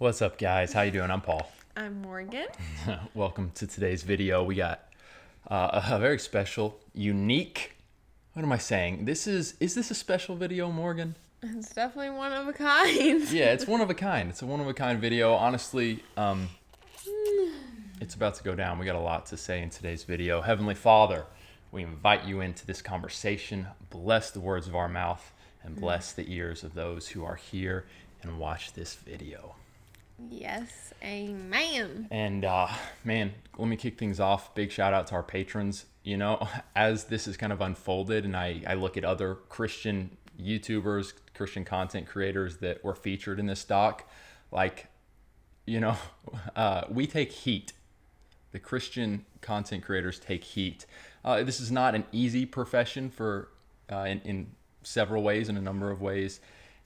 What's up, guys? How you doing? I'm Paul. I'm Morgan. Welcome to today's video. We got uh, a very special, unique. What am I saying? This is is this a special video, Morgan? It's definitely one of a kind. Yeah, it's one of a kind. It's a one of a kind video. Honestly, um, it's about to go down. We got a lot to say in today's video. Heavenly Father, we invite you into this conversation. Bless the words of our mouth and bless the ears of those who are here and watch this video. Yes, amen. And uh, man, let me kick things off. Big shout out to our patrons. You know, as this is kind of unfolded, and I, I look at other Christian YouTubers, Christian content creators that were featured in this doc, like, you know, uh, we take heat. The Christian content creators take heat. Uh, this is not an easy profession for uh, in, in several ways, in a number of ways,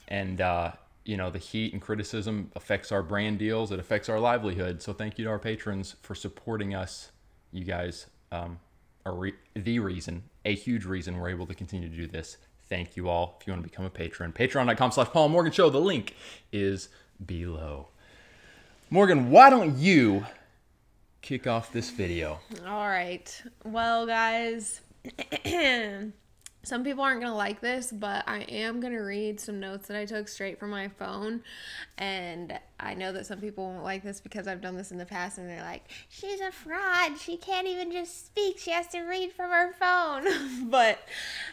and uh, you know the heat and criticism affects our brand deals it affects our livelihood. So thank you to our patrons for supporting us. You guys um, are re- the reason a huge reason we're able to continue to do this. Thank you all. If you want to become a patron patreon.com slash paul morgan show. The link is below. Morgan why don't you kick off this video? All right. Well, guys, some people aren't going to like this, but I am going to read some notes that I took straight from my phone. And I know that some people won't like this because I've done this in the past and they're like, she's a fraud. She can't even just speak. She has to read from her phone. but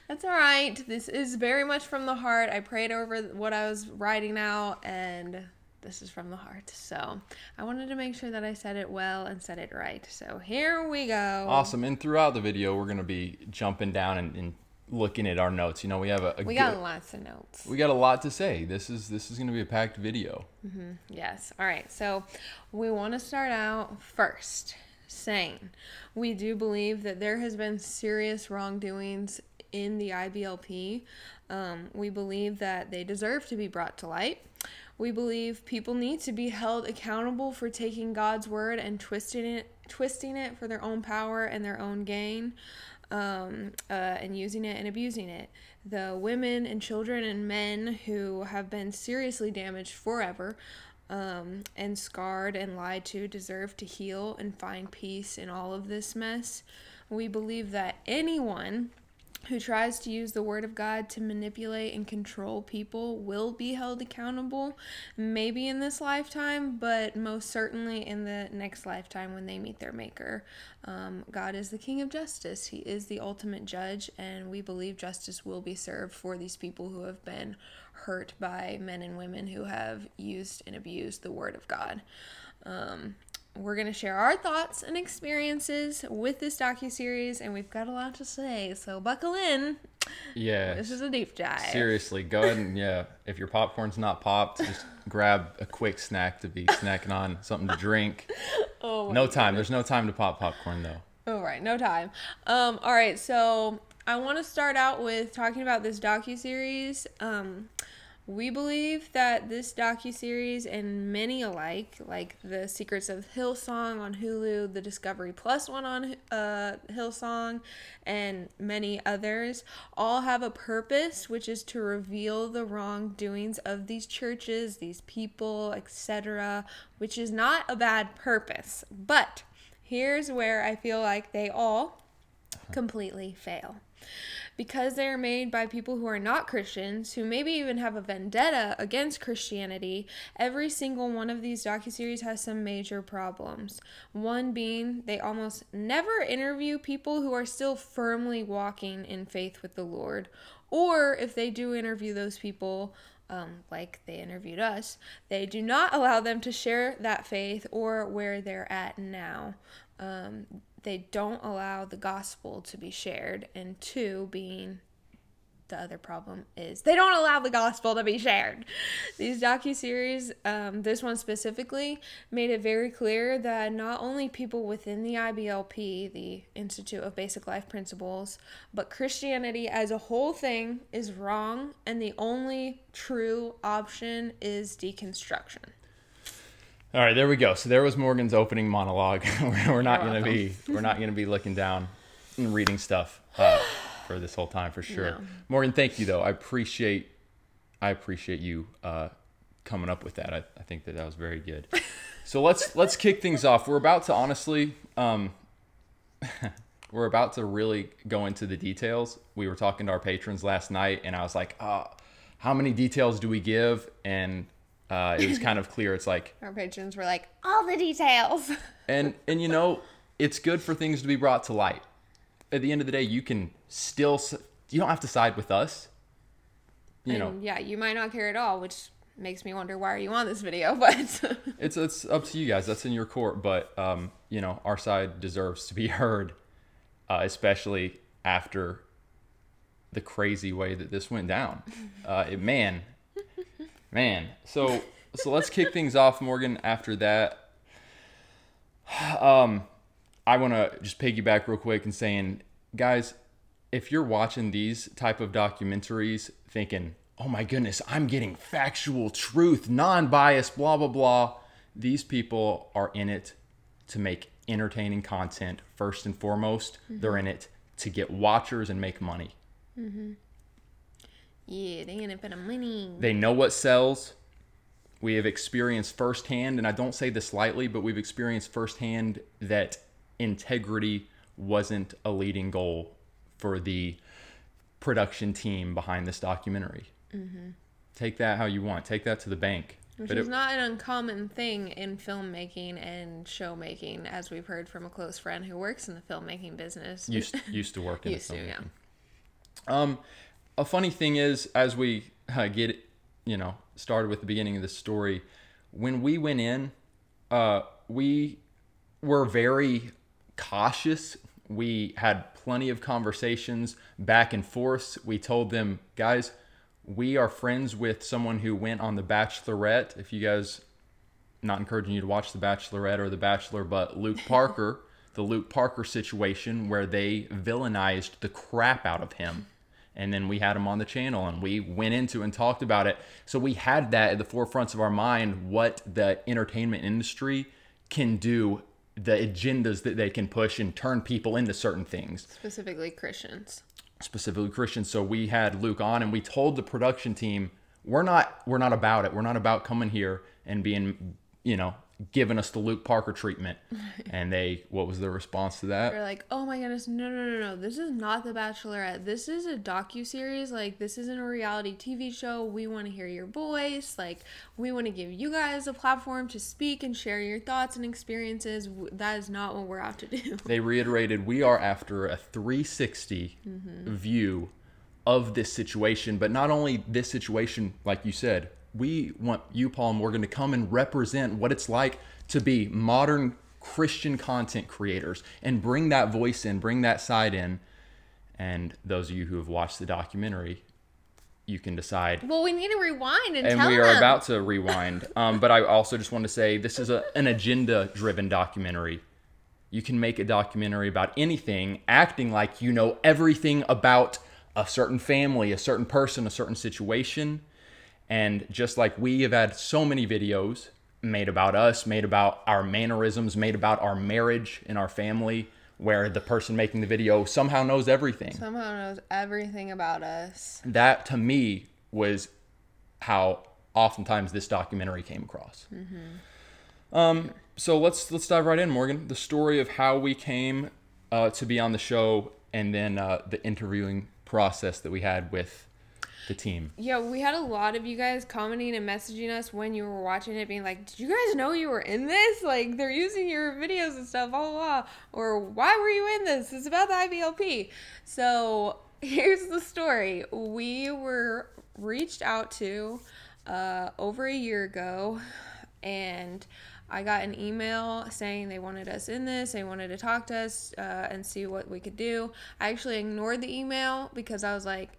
that's all right. This is very much from the heart. I prayed over what I was writing out and this is from the heart. So I wanted to make sure that I said it well and said it right. So here we go. awesome and throughout the video we're going to be jumping down and, and looking at our notes you know we have a, a We good- got lots of notes. we got a lot to say this is this is going to be a packed video Mm-hmm. Yes. All right. So we want to start out first saying we do believe that there has been serious wrongdoings in the IBLP. Um, we believe that they deserve to be brought to light. We believe people need to be held accountable for taking God's word and twisting it, twisting it for their own power and their own gain, um, uh, and using it and abusing it. The women and children and men who have been seriously damaged forever um, and scarred and lied to deserve to heal and find peace in all of this mess. We believe that anyone who tries to use the word of God to manipulate and control people will be held accountable, maybe in this lifetime, but most certainly in the next lifetime when they meet their Maker. Um, God is the King of justice, He is the ultimate judge, and we believe justice will be served for these people who have been hurt by men and women who have used and abused the word of God. Um, we're going to share our thoughts and experiences with this docu-series and we've got a lot to say so buckle in yeah this is a deep dive Seriously, go ahead and yeah. If your popcorn's not popped, just grab a quick snack to be snacking on, something to drink. oh No time. There's no time to pop popcorn though. all right no time um all right so i want to start out with talking about this docu-series um we believe that this docu-series and many alike like the secrets of hillsong on hulu the discovery plus one on uh, hillsong and many others all have a purpose which is to reveal the wrongdoings of these churches these people etc which is not a bad purpose but here's where i feel like they all completely fail. Because they are made by people who are not Christians, who maybe even have a vendetta against Christianity, every single one of these docuseries has some major problems. One being they almost never interview people who are still firmly walking in faith with the Lord. Or if they do interview those people, um, like they interviewed us, they do not allow them to share that faith or where they're at now. Um, they don't allow the gospel to be shared, and two, being the other problem is they don't allow the gospel to be shared. These docu series, um, this one specifically, made it very clear that not only people within the IBLP, the Institute of Basic Life Principles, but Christianity as a whole thing is wrong, and the only true option is deconstruction. All right, there we go. So there was Morgan's opening monologue. we're not You're gonna be we're not gonna be looking down and reading stuff uh, for this whole time for sure. No. Morgan, thank you though. I appreciate I appreciate you uh, coming up with that. I, I think that that was very good. so let's let's kick things off. We're about to honestly, um, we're about to really go into the details. We were talking to our patrons last night, and I was like, uh, how many details do we give? And uh, it was kind of clear. It's like, Our patrons were like, all the details. and and you know, it's good for things to be brought to light. At the end of the day, you can still you don't have to side with us. You know, And yeah, you might not care at all, which makes me wonder why are you on this video, but it's it's up to you guys. That's in your court, but um, you know, our side deserves to be heard, uh, especially after the crazy way that this went down. Uh, it, man, man. So so let's kick things off, Morgan. After that, um, I want to just piggyback real quick and saying, guys, if you're watching these type of documentaries, thinking, "Oh my goodness, I'm getting factual truth, non-biased, blah blah blah," these people are in it to make entertaining content first and foremost. They're in it to get watchers and make money. Yeah, they in it for the money. They know what sells. We have experienced firsthand, and I don't say this lightly, but we've experienced firsthand that integrity wasn't a leading goal for the production team behind this documentary. Take that how you want. Take that to the bank. Which But is it- not an uncommon thing in filmmaking and show making, as we've heard from a close friend who works in the filmmaking business. used used to work in Used the to, yeah. Um, a funny thing is, as we uh, get, you know, started with the beginning of the story, when we went in, uh, we were very cautious. We had plenty of conversations back and forth. We told them, guys, we are friends with someone who went on The Bachelorette. If you guys not encouraging you to watch The Bachelorette or The Bachelor, but Luke Parker, the Luke Parker situation where they villainized the crap out of him. And then we had him on the channel and we went into and talked about it. So we had that at the forefronts of our mind what the entertainment industry can do, the agendas that they can push and turn people into certain things Specifically Christians. specifically Christians. So we had Luke on, and we told the production team, we're not we're not about it. We're not about coming here and being, you know, giving us the Luke Parker treatment. and they, what was their response to that? They're like, oh my goodness, no, no, no, no. This is not The Bachelorette. This is a docu series. Like, this isn't a reality TV show. We want to hear your voice. Like, we want to give you guys a platform to speak and share your thoughts and experiences. That is not what we're out to do. They reiterated, we are after a 360 mm-hmm. view of this situation, but not only this situation, like you said, we want you, Paul Morgan, to come and represent what it's like to be modern Christian content creators and bring that voice in, bring that side in. And those of you who have watched the documentary, you can decide well, we need to rewind and, and we are them. about to rewind. Um, but I also just want to say this is a, an agenda driven documentary. You can make a documentary about anything, acting like you know everything about a certain family, a certain person, a certain situation. And just like we have had so many videos made about us, made about our mannerisms, made about our marriage and our family, where the person making the video somehow knows everything Somehow knows everything about us. that to me was how oftentimes this documentary came across. Um, so let's let's dive right in, Morgan. The story of how we came uh, to be on the show, and then uh, the interviewing process that we had with the team. Yeah, we had a lot of you guys commenting and messaging us when you were watching it, being like, "Did you guys know you were in this? Like, they're using your videos and stuff, blah blah blah." Or, "Why were you in this? It's about the IBLP." So here's the story: we were reached out to uh, over a year ago, and I got an email saying they wanted us in this. They wanted to talk to us uh, and see what we could do. I actually ignored the email because I was like,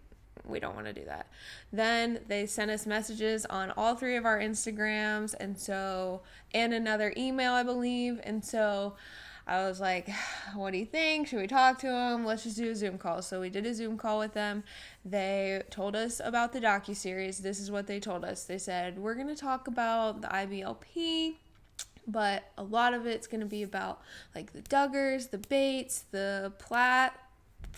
we don't want to do that. Then they sent us messages on all three of our Instagrams and so and another email I believe. And so I was like, what do you think? Should we talk to them? Let's just do a Zoom call. So we did a Zoom call with them. They told us about the docu series. This is what they told us. They said, "We're going to talk about the IBLP but a lot of it's going to be about like the Duggars, the Bates, the Platt,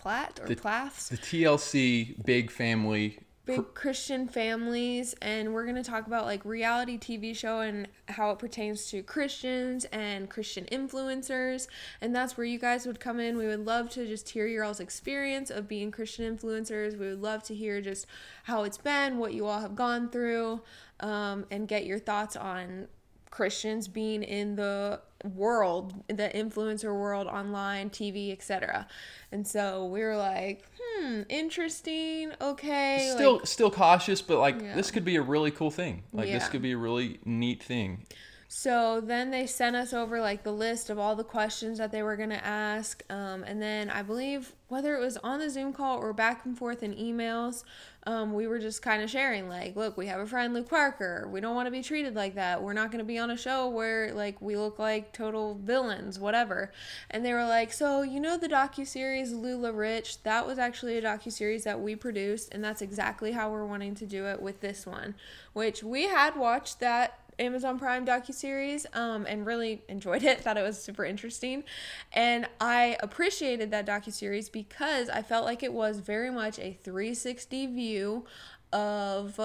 Platt or The- Plaths. The TLC big family big Christian families, and we're going to talk about like reality TV show and how it pertains to Christians and Christian influencers. And that's where you guys would come in. We would love to just hear your all's experience of being Christian influencers. We would love to hear just how it's been, what you all have gone through, um, and get your thoughts on Christians being in the world, the influencer world, online, TV, etc. And so we were like, hmm, interesting. Okay. Still, like, still cautious, but like Yeah. this could be a really cool thing. Like this could be a really neat thing. So then they sent us over like the list of all the questions that they were going to ask. Um, and then I believe whether it was on the Zoom call or back and forth in emails, um, we were just kind of sharing like, look, we have a friend, Luke Parker. We don't want to be treated like that. We're not going to be on a show where like we look like total villains, whatever. And they were like, so you know the docu series LuLaRich? That was actually a docu series that we produced, and that's exactly how we're wanting to do it with this one, which we had watched that Amazon Prime docuseries um, and really enjoyed it. Thought it was super interesting. And I appreciated that docuseries because I felt like it was very much a 360 view of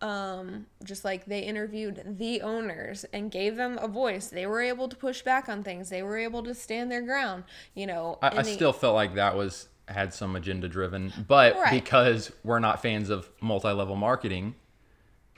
um just like they interviewed the owners and gave them a voice they were able to push back on things they were able to stand their ground you know I, I the- still felt like that was had some agenda driven, but Right. because we're not fans of multi level marketing,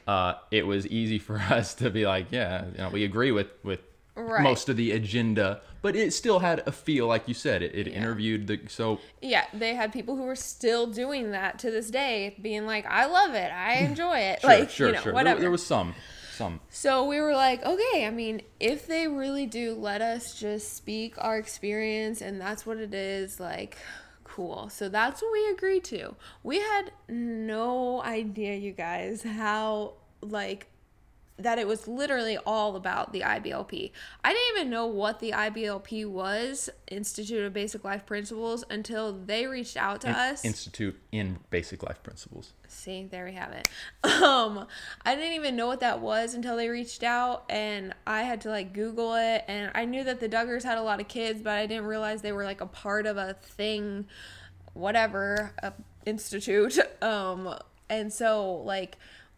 uh, it was easy for us to be like, yeah, you know, we agree with with Right. most of the agenda, but it still had a feel, like you said. It, it interviewed the so yeah, they had people who were still doing that to this day, being like, "I love it, I enjoy it," sure, like sure, you know, sure. There- whatever. There, was some, some. So we were like, okay, I mean, if they really do let us just speak our experience and that's what it is, like, cool. So that's what we agreed to. We had no idea, you guys, how, like, that it was literally all about the IBLP. I didn't even know what the IBLP was, Institute of Basic Life Principles, until they reached out to us. Institute in Basic Life Principles. See, there we have it. Um, I didn't even know what that was until they reached out, and I had to like Google it. And I knew that the Duggars had a lot of kids, but I didn't realize they were like a part of a thing, whatever, a institute. Um, and so like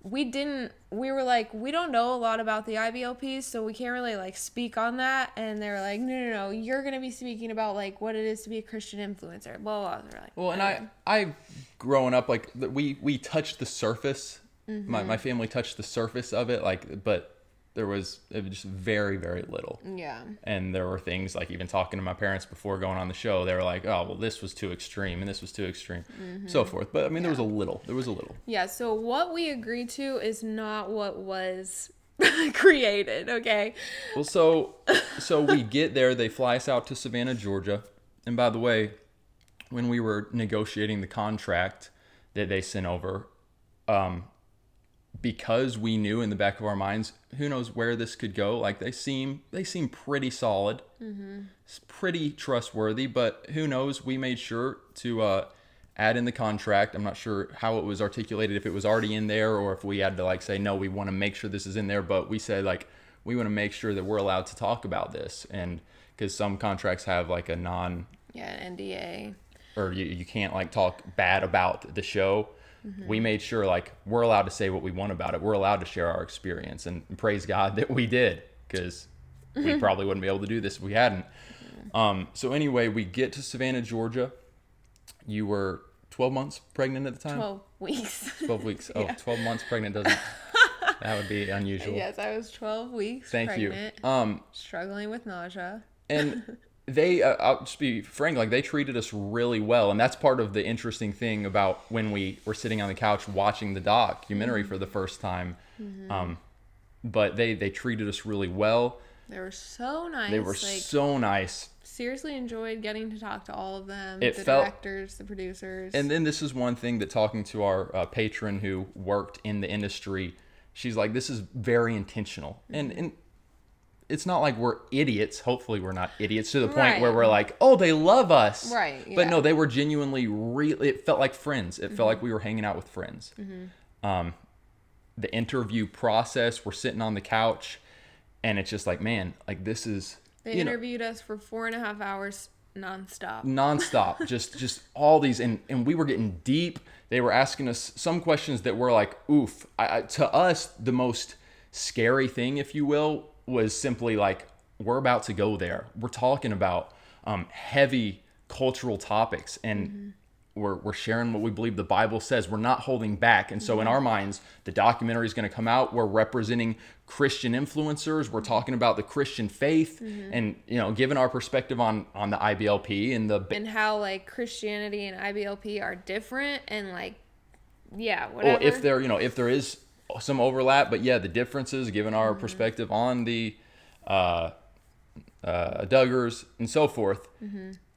we didn't. We were like, we don't know a lot about the IBLPs, so we can't really like speak on that. And they were like, no, no, no, you're gonna be speaking about like what it is to be a Christian influencer. Blah blah. blah. They're like, Well, and. I, I, growing up, like we we touched the surface. My Mm-hmm. my family touched the surface of it, like, but there was it was just very very little. yeah. And there were things like even talking to my parents before going on the show, they were like, "Oh, well, this was too extreme, and this was too extreme, Mm-hmm. so forth." But I mean, there was a little. There was a little. Yeah, so what we agreed to is not what was created, okay? Well, so so we get there. They fly us out to Savannah, Georgia. And by the way, when we were negotiating the contract that they sent over, um, because we knew in the back of our minds, who knows where this could go. Like they seem they seem pretty solid, It's pretty trustworthy. But who knows? We made sure to uh, add in the contract. I'm not sure how it was articulated, if it was already in there or if we had to like say no, we want to make sure this is in there. But we said like we want to make sure that we're allowed to talk about this, and because some contracts have like a non Yeah, NDA. or you, you can't like talk bad about the show we made sure like we're allowed to say what we want about it. We're allowed to share our experience and praise god that we did because we probably wouldn't be able to do this if we hadn't. Um, so anyway we get to savannah georgia. You were 12 months pregnant at the time? 12 weeks. 12 weeks. Oh Yeah. 12 months pregnant doesn't that would be unusual. Yes, I was 12 weeks thank pregnant, you um struggling with nausea. and they uh, i'll just be frank like they treated us really well and that's part of the interesting thing about when we were sitting on the couch watching the documentary for the first time. Um, but they they treated us really well. They were so nice. they were like so nice. seriously enjoyed getting to talk to all of them, It the felt- directors, the producers. and then this is one thing that talking to our uh, patron who worked in the industry she's like this is very intentional. And and it's not like we're idiots. Hopefully we're not idiots to the point where we're like oh they love us. Right, but yeah. Mm-hmm. no they were genuinely real it felt like friends. It felt like we were hanging out with friends. Um the interview process we're sitting on the couch and it's just like man like this is they you know, interviewed us for four and a half hours nonstop. nonstop. Just just all these and and we were getting deep. They were asking us some questions that were like oof. I, I, to us the most scary thing if you will was simply like we're about to go there. We're talking about um, heavy cultural topics and mm-hmm. we're, we're sharing what we believe the bible says. We're not holding back. And so in mm-hmm. our minds the documentary is going to come out. We're representing christian influencers. We're mm-hmm. talking about the christian faith and you know giving our perspective on on the iblp and the and how like Christianity and IBLP are different and like yeah, whatever. if there you know if there is some overlap but yeah the differences given our perspective on the uh, uh, duggars and so forth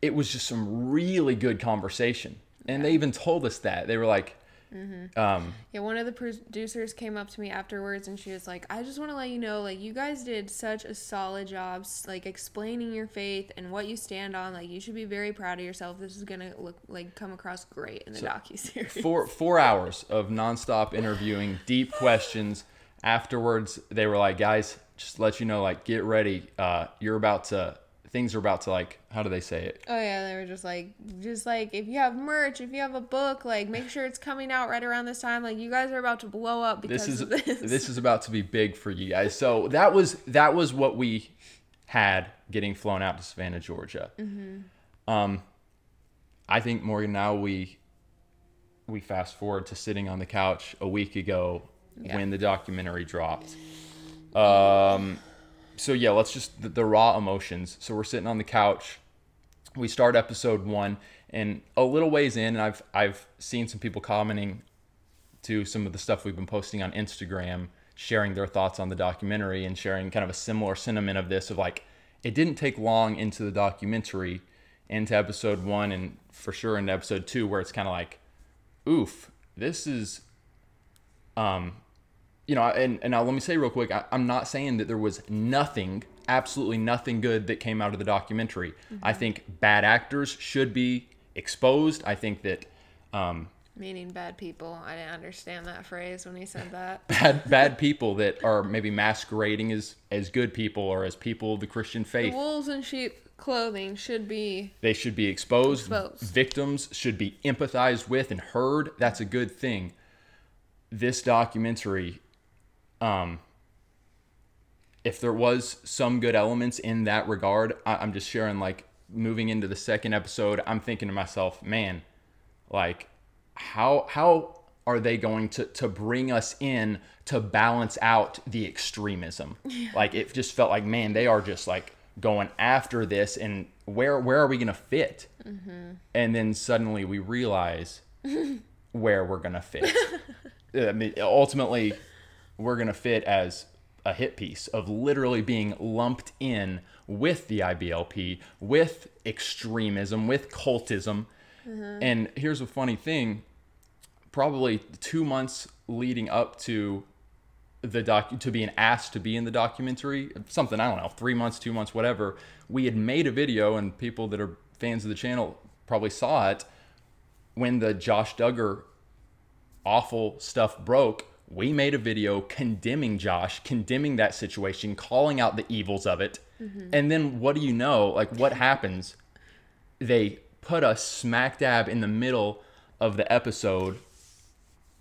it was just some really good conversation. And they even told us that. They were like um, Yeah, one of the producers came up to me afterwards and she was like, "I just want to let you know, like you guys did such a solid job, like explaining your faith and what you stand on. Like you should be very proud of yourself. This is gonna look like come across great in the docu series." four four hours of nonstop interviewing, deep questions. Afterwards, they were like, "Guys, just to let you know, like, get ready. Uh, you're about to. Things are about to like. How do they say it? Oh yeah, they were just like, just like if you have merch, if you have a book, like make sure it's coming out right around this time. Like you guys are about to blow up because This is of this. this is about to be big for you guys." So that was that was what we had getting flown out to Savannah, Georgia. Um, I think Morgan. Now we we fast forward to sitting on the couch a week ago Yeah. when the documentary dropped. Um, so yeah, let's just the, the raw emotions. So we're sitting on the couch. We start episode one, and a little ways in, and I've I've seen some people commenting to some of the stuff we've been posting on Instagram, sharing their thoughts on the documentary and sharing kind of a similar sentiment of this of like it didn't take long into the documentary into episode one and for sure into episode two where it's kind of like oof this is um you know and, and now let me say real quick I, i'm not saying that there was nothing absolutely nothing good that came out of the documentary i think bad actors should be exposed i think that um, Meaning bad people. I didn't understand that phrase when he said that. bad bad people that are maybe masquerading as as good people or as people of the Christian The faith. wolves in sheep clothing should be They should be exposed. Exposed. Victims should be empathized with and heard. That's a good thing. This documentary, um, if there was some good elements in that regard, I, I'm just sharing. Like moving into the second episode, I'm thinking to myself, man, like how how are they going to to bring us in to balance out the extremism? Like it just felt like, man, they are just like going after this, and where where are we gonna fit? And then suddenly we realize where we're gonna fit. I mean, ultimately, we're gonna fit as a hit piece of literally being lumped in with the IBLP, with extremism, with cultism. Uh-huh. And here's a funny thing: probably two months leading up to the doc to being asked to be in the documentary, something I don't know, three months, two months, whatever. We had made a video, and people that are fans of the channel probably saw it when the Josh Duggar awful stuff broke, we made a video condemning Josh, condemning that situation, calling out the evils of it. Mm-hmm. And then what do you know? Like, what happens? They put us smack dab in the middle of the episode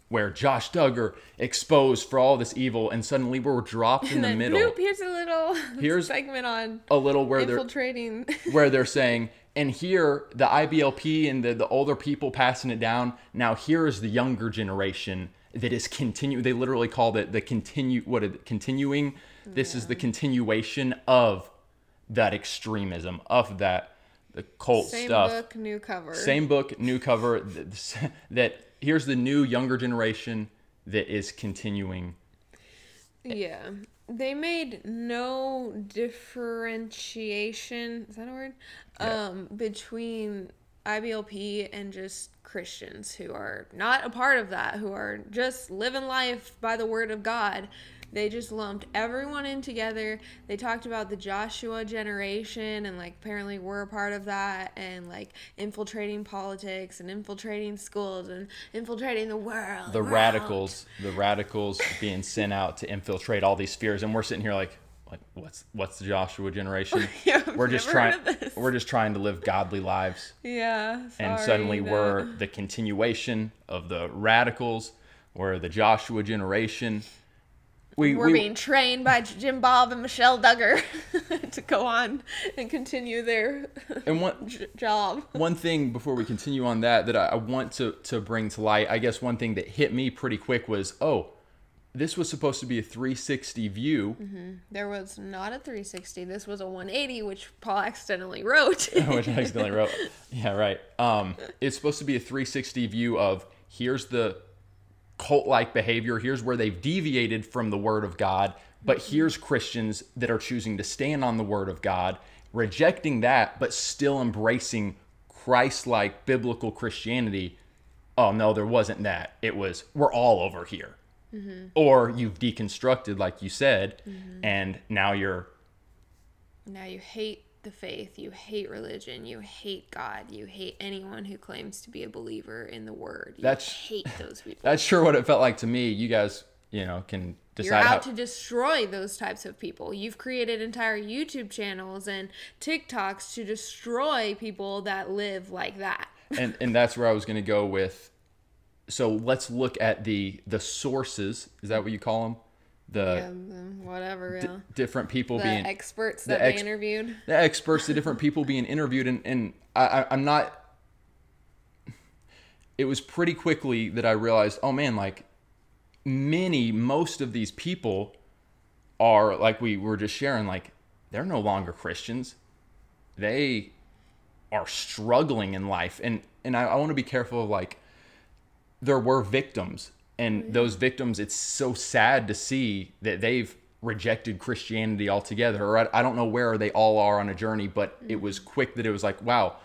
where Josh Duggar exposed for all this evil, and suddenly we're dropped in the middle. Nope, here's a little Here's segment on A little where they're infiltrating. where they're saying, and here the IBLP and the, the older people passing it down. Now here is the younger generation that is continue. They literally called it the continue. What it, continuing? This is the continuation of that extremism of that the cult Same stuff. Same book, new cover. Same book, new cover. th- That here's the new younger generation that is continuing. Yeah. They made no differentiation, is that a word? Yeah. Um, between IBLP and just Christians who are not a part of that, who are just living life by the word of God. They just lumped everyone in together. They talked about the Joshua generation and like apparently we're a part of that and like infiltrating politics and infiltrating schools and infiltrating the world. the world. radicals, the radicals being sent out to infiltrate all these spheres, and we're sitting here like, like what's what's the Joshua generation? Yeah, I've we're just trying heard of this. we're just trying to live godly lives. Yeah. and suddenly that- we're the continuation of the radicals, we're the Joshua generation. We, we're we being trained by Jim Bob and Michelle Duggar to go on and continue their and one j- job. one thing before we continue on that that I, I want to to bring to light. I guess one thing that hit me pretty quick was oh, this was supposed to be a 360 view. There was not a 360. This was a 180, which Paul accidentally wrote. which I accidentally wrote. Yeah, right. Um, it's supposed to be a 360 view of here's the cult-like behavior. Here's where they've deviated from the Word of God, but here's Christians that are choosing to stand on the Word of God, rejecting that, but still embracing Christ-like biblical Christianity. Oh no, there wasn't that. It was we're all over here. Mm-hmm. Or you've deconstructed, like you said, mm-hmm. and now you're now you hate the faith, you hate religion, you hate God, you hate anyone who claims to be a believer in the Word. You That's- hate those people. that's sure what it felt like to me. You guys, you know, can decide You're out how to destroy those types of people. You've created entire YouTube channels and TikToks to destroy people that live like that. and and that's where I was going to go with. So let's look at the the sources. Is that what you call them? The Um, whatever. d- different people the being experts the that ex- they interviewed. the experts, the different people being interviewed, and and I, I I'm not. It was pretty quickly that I realized, oh man, like many, most of these people are like we were just sharing, like they're no longer Christians. They are struggling in life, and and I, I want to be careful of like there were victims and those victims it's so sad to see that they've rejected christianity altogether or I, I don't know where they all are on a journey but it was quick that it was like wow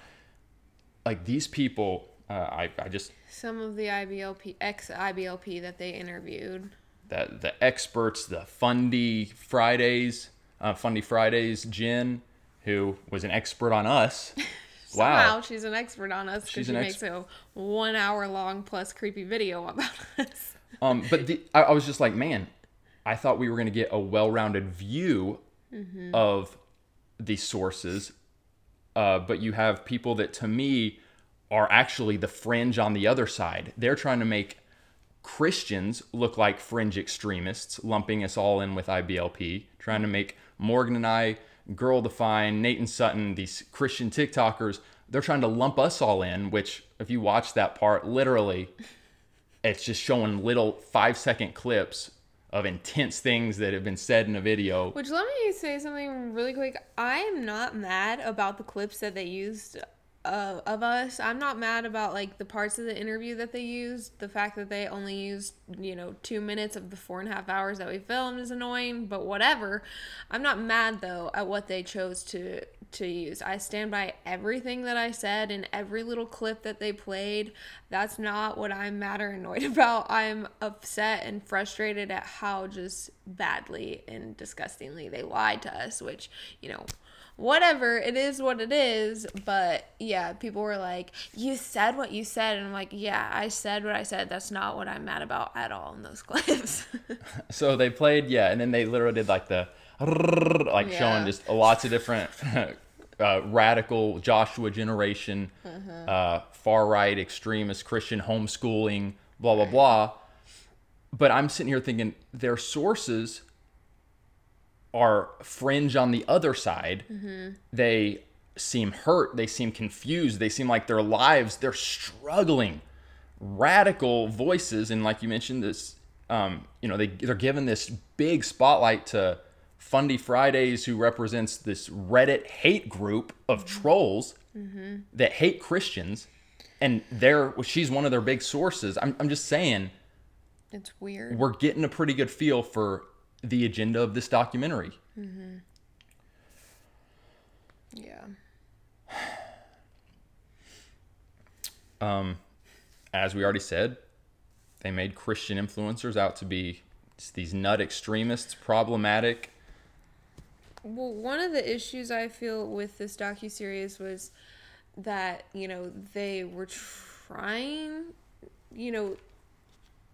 like these people uh, I, I just Some of the IBLP, ex IBLP that they interviewed. the the experts the fundie fridays uh, fundie fridays jen who was an expert on us Somehow wow she's an expert on us because she an makes a one hour long plus creepy video about us. Um, but the, I, I was just like, man, I thought we were going to get a well-rounded view of the sources, uh, but you have people that, to me, are actually the fringe on the other side. They're trying to make Christians look like fringe extremists, lumping us all in with IBLP, trying to make Morgan and I, Girl Defined, Nate and Sutton, these Christian TikTokers, they're trying to lump us all in, which, if you watch that part, literally, it's just showing little five second clips of intense things that have been said in a video. Which let me say something really quick. I am not mad about the clips that they used uh, of us. I'm not mad about like the parts of the interview that they used. The fact that they only used you know two minutes of the four and a half hours that we filmed is annoying. But whatever. I'm not mad though at what they chose to to use. I stand by everything that I said and every little clip that they played. That's not what I'm mad or annoyed about. I'm upset and frustrated at how just badly and disgustingly they lied to us, which, you know, whatever, it is what it is. But yeah, people were like, You said what you said. And I'm like, Yeah, I said what I said. That's not what I'm mad about at all in those clips. So they played, yeah, and then they literally did like the like Yeah. showing just lots of different uh, radical Joshua generation, Mm-hmm. uh, far right extremist Christian homeschooling, blah blah blah. But I'm sitting here thinking their sources are fringe on the other side. They seem hurt. They seem confused. They seem like their lives they're struggling. Radical voices, and like you mentioned, this um, you know they they're given this big spotlight to Fundie Fridays, who represents this Reddit hate group of trolls that hate Christians, and they're she's one of their big sources. I'm I'm just saying it's weird. we're getting a pretty good feel for the agenda of this documentary. Yeah. Um, as we already said, they made Christian influencers out to be just these nut extremists, problematic. Well, one of the issues I feel with this docu series was that you know they were trying, you know,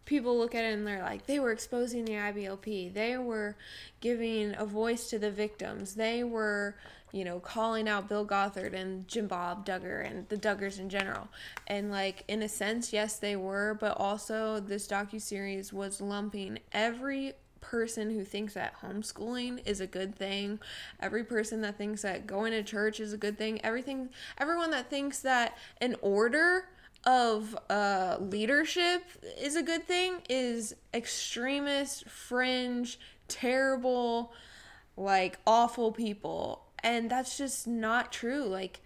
people look at it and they're like, they were exposing the IBLP. They were giving a voice to the victims. They were, you know, calling out Bill Gothard and Jim Bob Duggar and the Duggars in general. And like in a sense, yes, they were, but also this docu series was lumping every person who thinks that homeschooling is a good thing, every person that thinks that going to church is a good thing, everything everyone that thinks that an order of uh, leadership is a good thing is extremist, fringe, terrible, like awful people. And that's just not true. Like,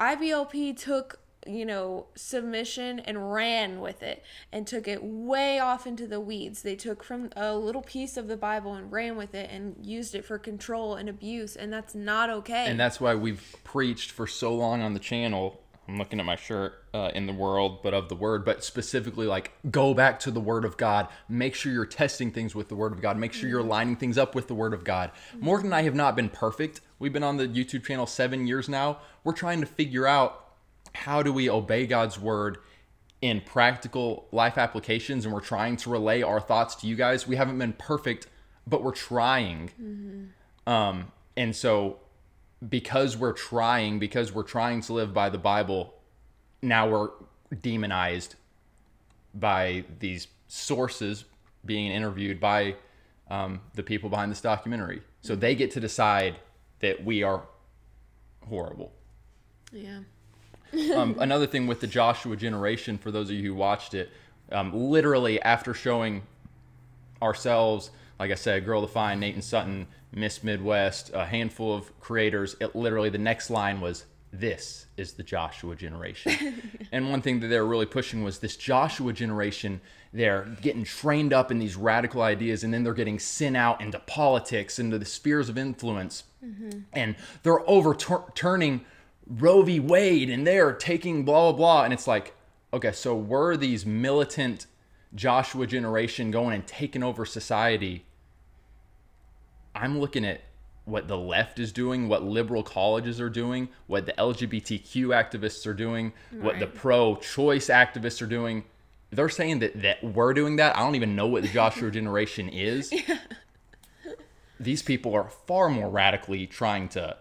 IBLP took, you know, submission and ran with it and took it way off into the weeds. They took from a little piece of the Bible and ran with it and used it for control and abuse. And that's not okay. And that's why we've preached for so long on the channel I'm looking at my shirt uh, in the world, but of the word, but specifically like go back to the word of God. Make sure you're testing things with the word of God. Make sure you're lining things up with the word of God. Morgan and I have not been perfect. We've been on the YouTube channel seven years now. We're trying to figure out how do we obey God's word in practical life applications, and we're trying to relay our thoughts to you guys. We haven't been perfect, but we're trying. Mm-hmm. Um, and so because we're trying, because we're trying to live by the Bible, now we're demonized by these sources being interviewed by um, the people behind this documentary. So they get to decide that we are horrible. Yeah. um, another thing with the Joshua generation, for those of you who watched it, um, literally after showing ourselves, like I said, Girl Defined, Nate and Sutton, Miss Midwest, a handful of creators. It literally the next line was this is the Joshua generation. and one thing that they were really pushing was this Joshua generation, they're getting trained up in these radical ideas and then they're getting sent out into politics, into the spheres of influence. Mm-hmm. And they're overturning Roe v. Wade and they're taking blah, blah, blah. And it's like, okay, so were these militant Joshua generation going and taking over society I'm looking at what the left is doing, what liberal colleges are doing, what the LGBTQ activists are doing, right. what the pro choice activists are doing. They're saying that, that we're doing that. I don't even know what the Joshua generation is. Yeah. These people are far more radically trying to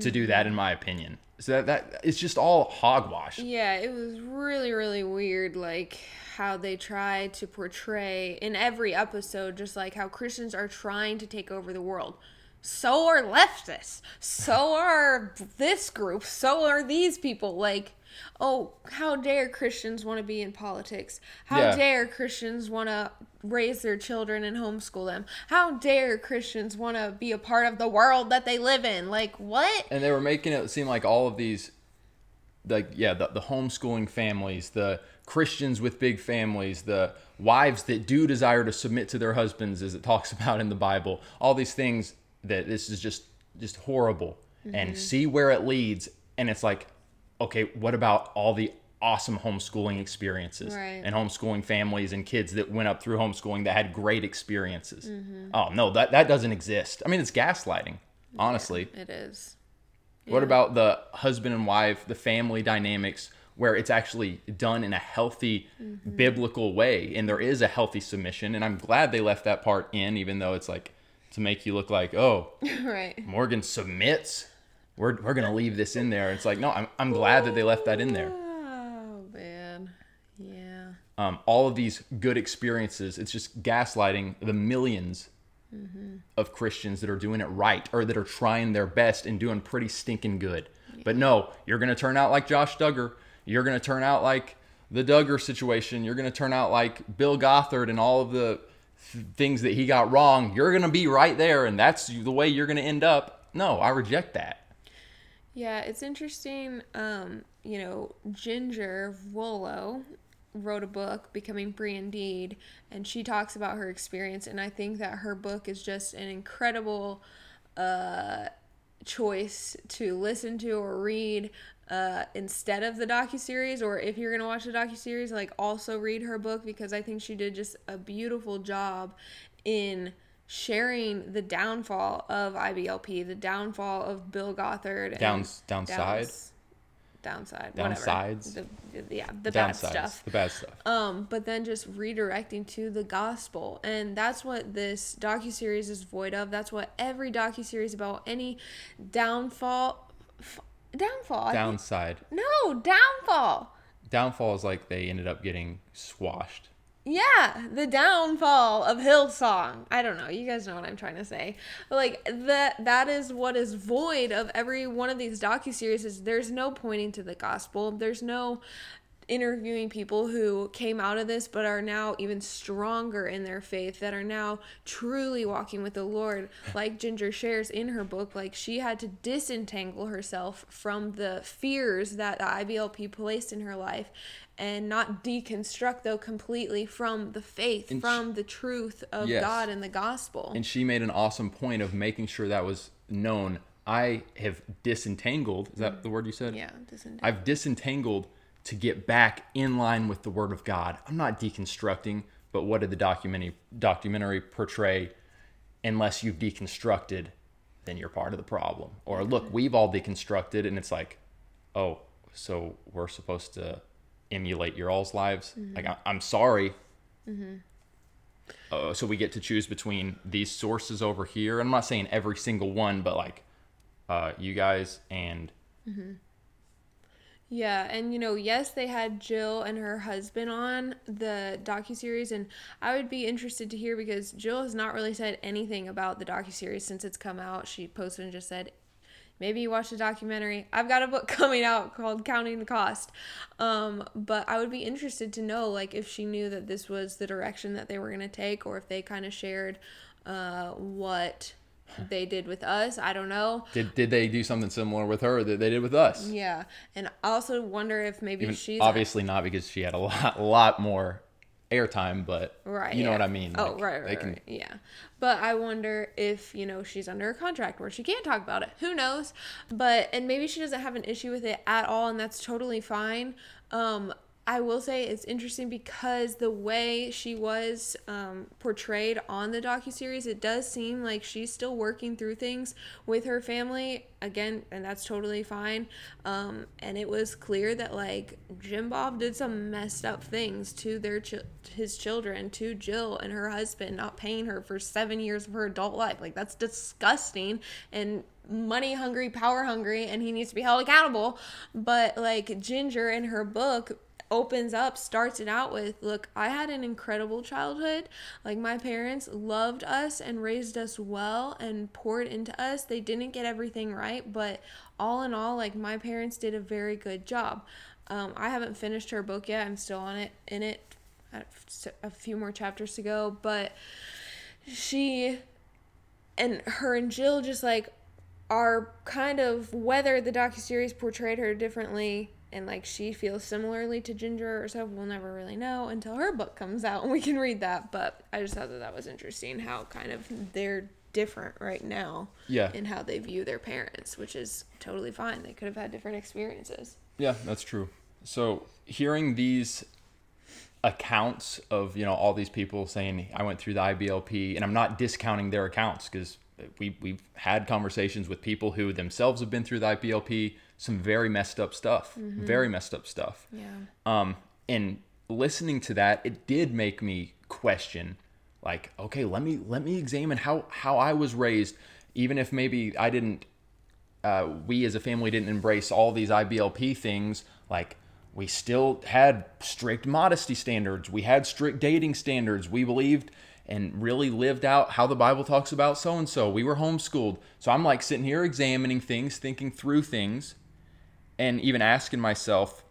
to do that, in my opinion. So that, that it's just all hogwash. Yeah, it was really, really weird. Like how they try to portray in every episode, just like how Christians are trying to take over the world. So are leftists. So are this group. So are these people. Like, oh, how dare Christians want to be in politics? How yeah. dare Christians want to raise their children and homeschool them? How dare Christians want to be a part of the world that they live in? Like, what? And they were making it seem like all of these, like, yeah, the, the homeschooling families, the Christians with big families, the wives that do desire to submit to their husbands, as it talks about in the Bible, all these things that this is just just horrible, mm-hmm. and see where it leads. And it's like, okay, what about all the awesome homeschooling experiences right. and homeschooling families and kids that went up through homeschooling that had great experiences? Mm-hmm. Oh no, that that doesn't exist. I mean, it's gaslighting. Honestly, yeah, it is. Yeah. What about the husband and wife, the family dynamics? where it's actually done in a healthy mm-hmm. biblical way and there is a healthy submission and i'm glad they left that part in even though it's like to make you look like oh right morgan submits we're, we're gonna leave this in there it's like no i'm, I'm glad that they left that in there oh man yeah um, all of these good experiences it's just gaslighting the 1000000s mm-hmm. of christians that are doing it right or that are trying their best and doing pretty stinking good yeah. but no you're gonna turn out like josh duggar you're going to turn out like the Duggar situation. You're going to turn out like Bill Gothard and all of the th- things that he got wrong. You're going to be right there, and that's the way you're going to end up. No, I reject that. Yeah, it's interesting. Um, you know, Jinger Vuolo wrote a book, Becoming Free Indeed, and she talks about her experience. And I think that her book is just an incredible uh, choice to listen to or read uh, instead of the docu series, or if you're gonna watch the docu series, like also read her book because I think she did just a beautiful job in sharing the downfall of IBLP, the downfall of Bill Gothard, Downs, downside. Downs, downside, Downsides? whatever. The, the- yeah, the bad stuff. the bad stuff. Um, but then just redirecting to the gospel, and that's what this docu series is void of. That's what every docu series about any downfall, f- downfall. Downside. no downfall. Downfall is like they ended up getting squashed. Yeah, the downfall of Hillsong. I don't know. You guys know what I'm trying to say. Like that that is what is void of every one of these docu-series is there's no pointing to the gospel. There's no interviewing people who came out of this but are now even stronger in their faith that are now truly walking with the Lord like Jinger shares in her book like she had to disentangle herself from the fears that the IBLP placed in her life and not deconstruct though completely from the faith And from the truth of Yes. God and the gospel. And she made an awesome point of making sure that was known. I have disentangled. Is that mm-hmm. the word you said? yeah, disentangle. I've disentangled to get back in line with the Word of God. I'm not deconstructing, but what did the documentary documentary portray? Unless you've deconstructed, then you're part of the problem. Or look, we've all deconstructed, and it's like, oh, so we're supposed to emulate your all's lives? Like, I, I'm sorry. Uh, so we get to choose between these sources over here. I'm not saying every single one, but like uh, you guys and Yeah, and you know, yes, they had Jill and her husband on the docu series, and I would be interested to hear because Jill has not really said anything about the docu series since it's come out. She posted and just said, "Maybe you watch the documentary. I've got a book coming out called Counting the Cost." Um, but I would be interested to know like if she knew that this was the direction that they were going to take or if they kind of shared uh what they did with us. I don't know. did did they do something similar with her that they did with us? Yeah, and I also wonder if maybe Even, she's obviously not because she had a lot lot more airtime, but right. you know yeah. what I mean. Oh, Like, right, they right, can- right. Yeah, but I wonder if you know she's under a contract where she can't talk about it. Who knows? But and maybe she doesn't have an issue with it at all, and that's totally fine. Um, I will say it's interesting because the way she was um, portrayed on the docuseries, it does seem like she's still working through things with her family again, and that's totally fine. Um, and it was clear that like Jim Bob did some messed up things to their ch- his children, to Jill and her husband, not paying her for seven years of her adult life. Like that's disgusting and money hungry, power hungry, and he needs to be held accountable. But like Jinger in her book opens up starts it out with look i had an incredible childhood. Like my parents loved us and raised us well and poured into us. They didn't get everything right but all in all like my parents did a very good job. Um, i haven't finished her book yet. I'm still on it in it. A few more chapters to go but she and her and jill just like are kind of whether the docuseries portrayed her differently and like she feels similarly to Jinger herself, we'll never really know until her book comes out and we can read that. But I just thought that that was interesting how kind of they're different right now Yeah. in how they view their parents, which is totally fine. They could have had different experiences. Yeah, that's true. So hearing these accounts of you know all these people saying I went through the IBLP, and I'm not discounting their accounts because we we've had conversations with people who themselves have been through the IBLP, some very messed up stuff, very messed up stuff. Yeah. Um, and listening to that, it did make me question, like, okay, let me let me examine how how I was raised, even if maybe I didn't, uh, we as a family didn't embrace all these IBLP things. Like, we still had strict modesty standards. We had strict dating standards. We believed and really lived out how the Bible talks about so and so. We were homeschooled. So I'm like sitting here examining things, thinking through things, and even asking myself,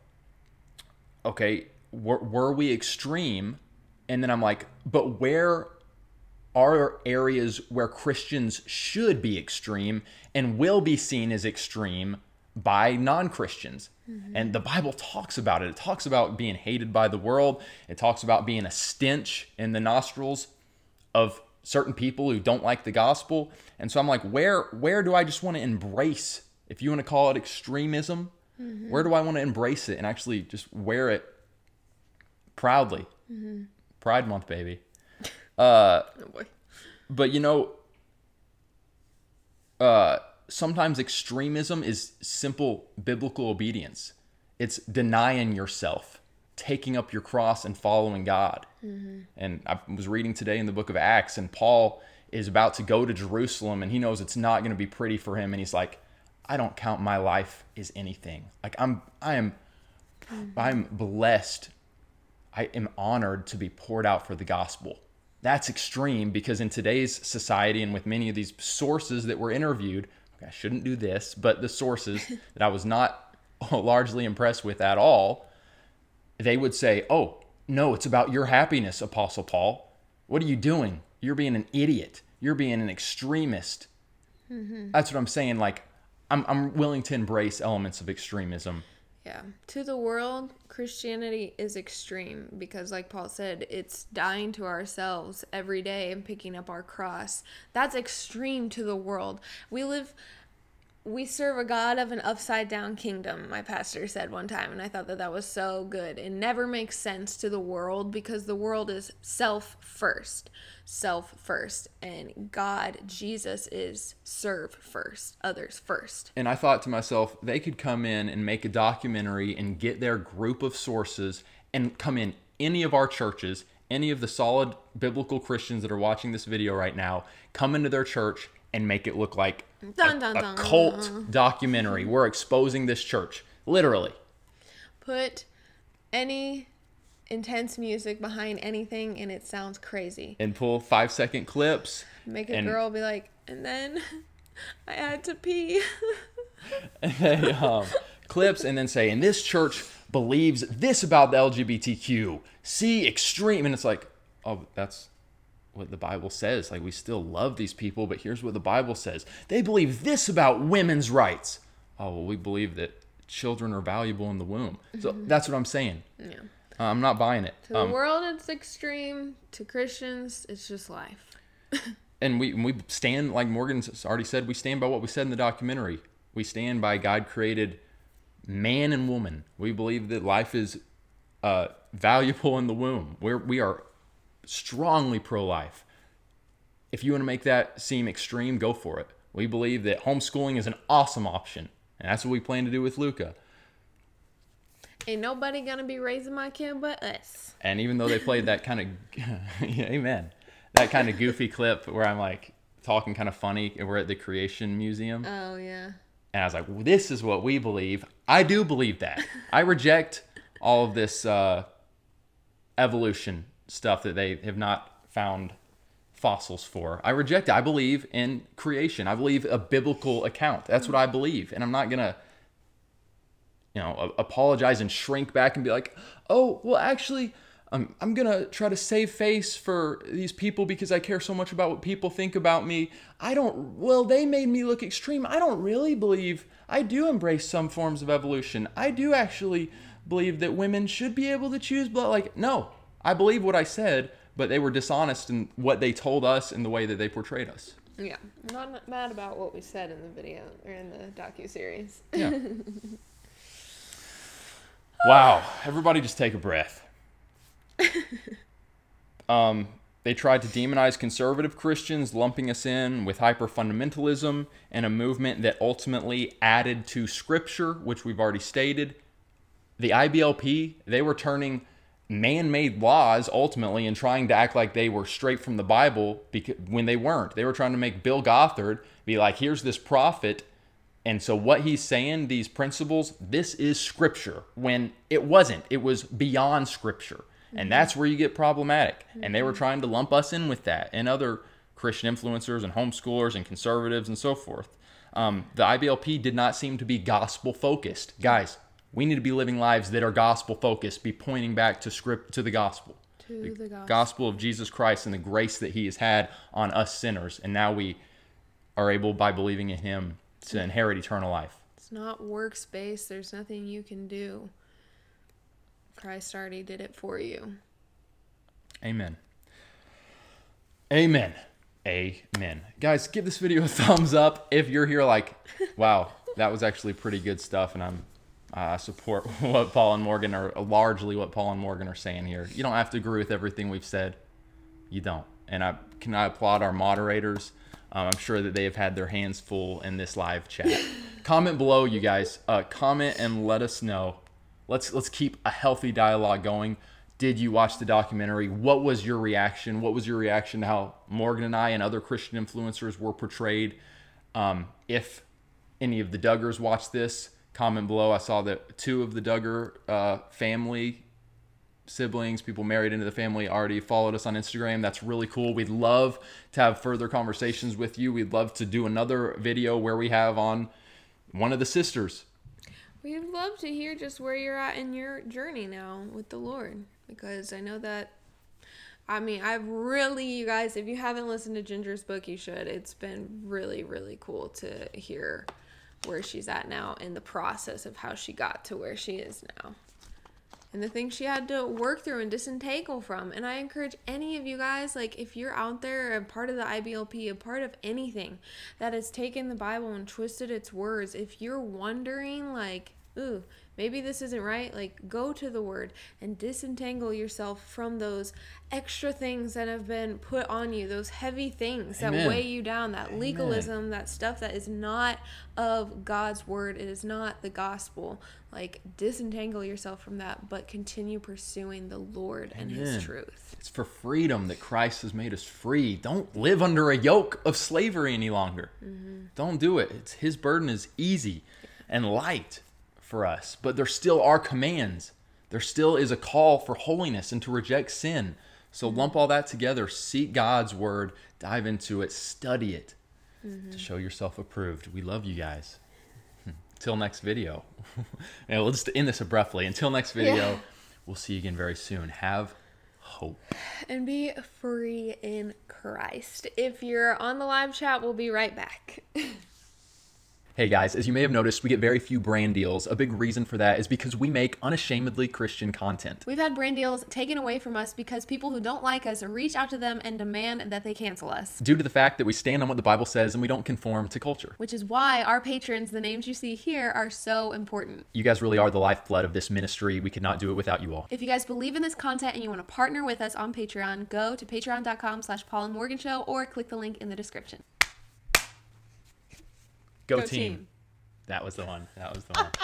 okay, were, were we extreme? And then I'm like, but where are areas where Christians should be extreme and will be seen as extreme by non Christians? Mm-hmm. And the Bible talks about it. It talks about being hated by the world, it talks about being a stench in the nostrils of certain people who don't like the gospel. And so I'm like, where where do I just want to embrace, if you want to call it extremism, where do I want to embrace it and actually just wear it proudly? Pride month, baby. Uh Oh boy. but you know uh sometimes extremism is simple biblical obedience it's denying yourself, taking up your cross and following God. And I was reading today in the book of Acts, and Paul is about to go to Jerusalem, and he knows it's not going to be pretty for him. And he's like, I don't count my life as anything. Like I'm, I am, I'm blessed. I am honored to be poured out for the gospel. That's extreme because in today's society and with many of these sources that were interviewed, okay, I shouldn't do this, but the sources that I was not largely impressed with at all, they would say, "Oh, no, it's about your happiness, Apostle Paul. What are you doing? You're being an idiot. You're being an extremist." Mm-hmm. That's what I'm saying. Like, I'm I'm willing to embrace elements of extremism. Yeah. To the world, Christianity is extreme because, like Paul said, it's dying to ourselves every day and picking up our cross. That's extreme to the world. We live, we serve a God of an upside down kingdom, my pastor said one time, and I thought that that was so good. It never makes sense to the world because the world is self first, self first, and God, Jesus, is serve first, others first. And I thought to myself, they could come in and make a documentary and get their group of sources and come in any of our churches, any of the solid biblical Christians that are watching this video right now, come into their church and make it look like Dun, a, dun, a cult documentary. We're exposing this church, literally. put any intense music behind anything and it sounds crazy. And pull five second clips. Make a And- girl be like, and then I had to pee. they, um, clips and then say, and this church believes this about the LGBTQ. See, extreme. And it's like, oh, that's what the Bible says. Like, we still love these people, but here's what the Bible says they believe this about women's rights. Oh, well, we believe that children are valuable in the womb. So that's what I'm saying. yeah. Uh, I'm not buying it. To the Um, world, it's extreme. To Christians, it's just life. and we we stand like Morgan's already said. We stand by what we said in the documentary. We stand by God created man and woman. We believe that life is uh, valuable in the womb. We're we are strongly pro life. If you want to make that seem extreme, go for it. We believe that homeschooling is an awesome option, and that's what we plan to do with Luca. Ain't nobody gonna be raising my kid but us. And even though they played that kind of, yeah, amen, that kind of goofy clip where I'm like talking kind of funny, and we're at the Creation Museum. Oh, yeah. And I was like, well, this is what we believe. I do believe that. I reject all of this uh, evolution stuff that they have not found fossils for. I reject it. I believe in creation. I believe a biblical account. That's what I believe. And I'm not going to, you know, a- apologize and shrink back and be like, oh, well, actually, um, I'm going to try to save face for these people because I care so much about what people think about me. I don't, well, they made me look extreme. I don't really believe, I do embrace some forms of evolution. I do actually believe that women should be able to choose, but like, no, I believe what I said, but they were dishonest in what they told us and the way that they portrayed us. Yeah. I'm not mad about what we said in the video or in the docu series. Yeah. wow. Everybody just take a breath. Um, they tried to demonize conservative Christians, lumping us in with hyper fundamentalism and a movement that ultimately added to scripture, which we've already stated. The IBLP, they were turning man made laws ultimately and trying to act like they were straight from the Bible because, when they weren't. They were trying to make Bill Gothard be like, here's this prophet. And so what he's saying, these principles, this is scripture when it wasn't. It was beyond scripture. And that's where you get problematic. And they were trying to lump us in with that and other Christian influencers and homeschoolers and conservatives and so forth. Um, the IBLP did not seem to be gospel focused. Guys, we need to be living lives that are gospel focused, be pointing back to script to the gospel. To the gospel. Gospel of Jesus Christ and the grace that he has had on us sinners. And now we are able by believing in him to inherit eternal life. It's not workspace. There's nothing you can do. Christ already did it for you. Amen. Amen. Amen. Guys, give this video a thumbs up if you're here like, wow, that was actually pretty good stuff and I'm I support what Paul and Morgan are largely what Paul and Morgan are saying here. You don't have to agree with everything we've said. You don't. And I can I applaud our moderators. Um, I'm sure that they have had their hands full in this live chat. comment below, you guys. Uh, comment and let us know let's let's keep a healthy dialogue going. Did you watch the documentary? What was your reaction? What was your reaction to how Morgan and I and other Christian influencers were portrayed? Um, if any of the Duggars watched this, comment below. I saw that two of the Duggar uh, family siblings, people married into the family, already followed us on Instagram. That's really cool. We'd love to have further conversations with you. We'd love to do another video where we have on one of the sisters. We'd love to hear just where you're at in your journey now with the Lord because I know that. I mean, I've really, you guys, if you haven't listened to Jinger's book, you should. It's been really, really cool to hear where she's at now in the process of how she got to where she is now and the things she had to work through and disentangle from. And I encourage any of you guys, like if you're out there a part of the IBLP, a part of anything that has taken the Bible and twisted its words, if you're wondering like, ooh, maybe this isn't right, like go to the word and disentangle yourself from those extra things that have been put on you, those heavy things Amen. that weigh you down, that legalism, that stuff that is not of God's word, it is not the gospel. Like disentangle yourself from that, but continue pursuing the Lord and his truth. It's for freedom that Christ has made us free. Don't live under a yoke of slavery any longer. Mm-hmm. Don't do it. It's his burden is easy and light for us, but there still are commands. There still is a call for holiness and to reject sin. So mm-hmm. lump all that together, seek God's word, dive into it, study it to mm-hmm. show yourself approved. We love you guys. Until next video. and we'll just end this abruptly. Until next video, Yeah. we'll see you again very soon. Have hope. And be free in Christ. If you're on the live chat, we'll be right back. Hey guys, as you may have noticed, we get very few brand deals. A big reason for that is because we make unashamedly Christian content. We've had brand deals taken away from us because people who don't like us reach out to them and demand that they cancel us. Due to the fact that we stand on what the Bible says and we don't conform to culture. Which is why our patrons, the names you see here, are so important. You guys really are the lifeblood of this ministry. We could not do it without you all. If you guys believe in this content and you want to partner with us on Patreon, go to patreon.com slash Paul and Morgan Show or click the link in the description. Go, Go team. team. That was the one. That was the one.